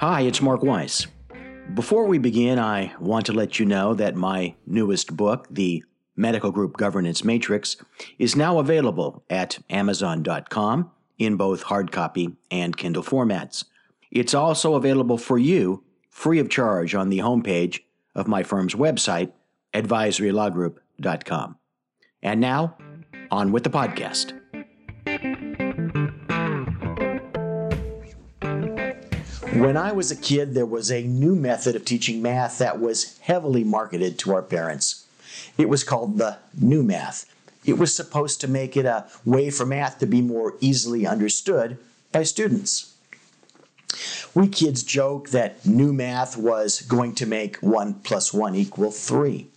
Hi, it's Mark Weiss. Before we begin, I want to let you know that my newest book, The Medical Group Governance Matrix, is now available at Amazon.com in both hard copy and Kindle formats. It's also available for you free of charge on the homepage of my firm's website, advisorylawgroup.com. And now, on with the podcast. When I was a kid, there was a new method of teaching math that was heavily marketed to our parents. It was called the new math. It was supposed to make it a way for math to be more easily understood by students. We kids joke that new math was going to make 1 plus 1 equal 3.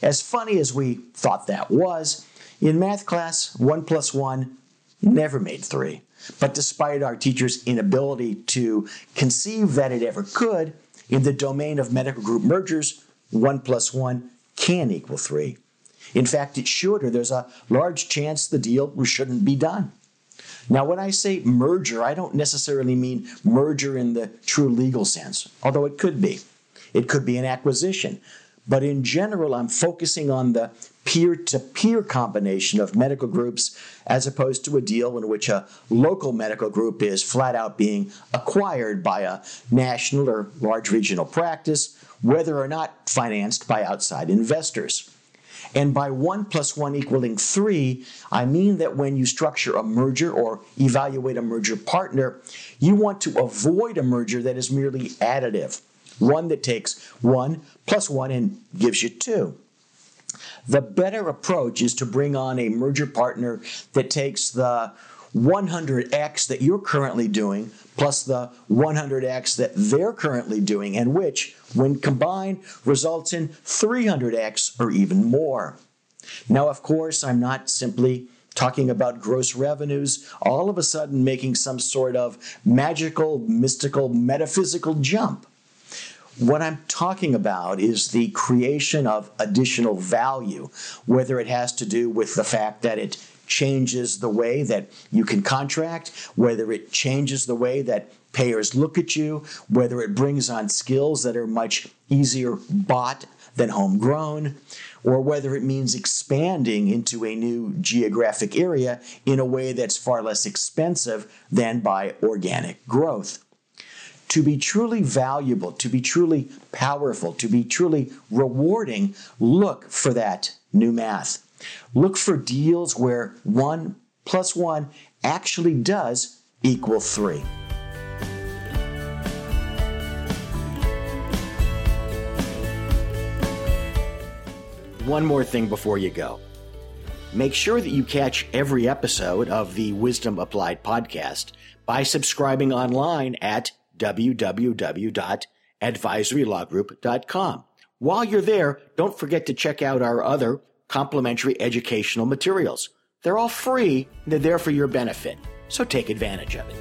As funny as we thought that was, in math class, 1 plus 1 never made 3. But despite our teacher's inability to conceive that it ever could, in the domain of medical group mergers, 1 plus 1 can equal 3. In fact, it should, or there's a large chance the deal shouldn't be done. Now, when I say merger, I don't necessarily mean merger in the true legal sense, although it could be. It could be an acquisition. But in general, I'm focusing on the peer to peer combination of medical groups as opposed to a deal in which a local medical group is flat out being acquired by a national or large regional practice, whether or not financed by outside investors. And by 1 plus 1 equaling 3, I mean that when you structure a merger or evaluate a merger partner, you want to avoid a merger that is merely additive, one that takes 1 plus 1 and gives you 2. The better approach is to bring on a merger partner that takes the 100x that you're currently doing plus the 100x that they're currently doing, and which, when combined, results in 300x or even more. Now, of course, I'm not simply talking about gross revenues, all of a sudden making some sort of magical, mystical, metaphysical jump. What I'm talking about is the creation of additional value, whether it has to do with the fact that it changes the way that you can contract, whether it changes the way that payers look at you, whether it brings on skills that are much easier bought than homegrown, or whether it means expanding into a new geographic area in a way that's far less expensive than by organic growth. To be truly valuable, to be truly powerful, to be truly rewarding, look for that new math. Look for deals where 1 plus 1 actually does equal 3. One more thing before you go. Make sure that you catch every episode of the Wisdom Applied podcast by subscribing online at www.advisorylawgroup.com. While you're there, don't forget to check out our other complimentary educational materials. They're all free, and they're there for your benefit, so take advantage of it.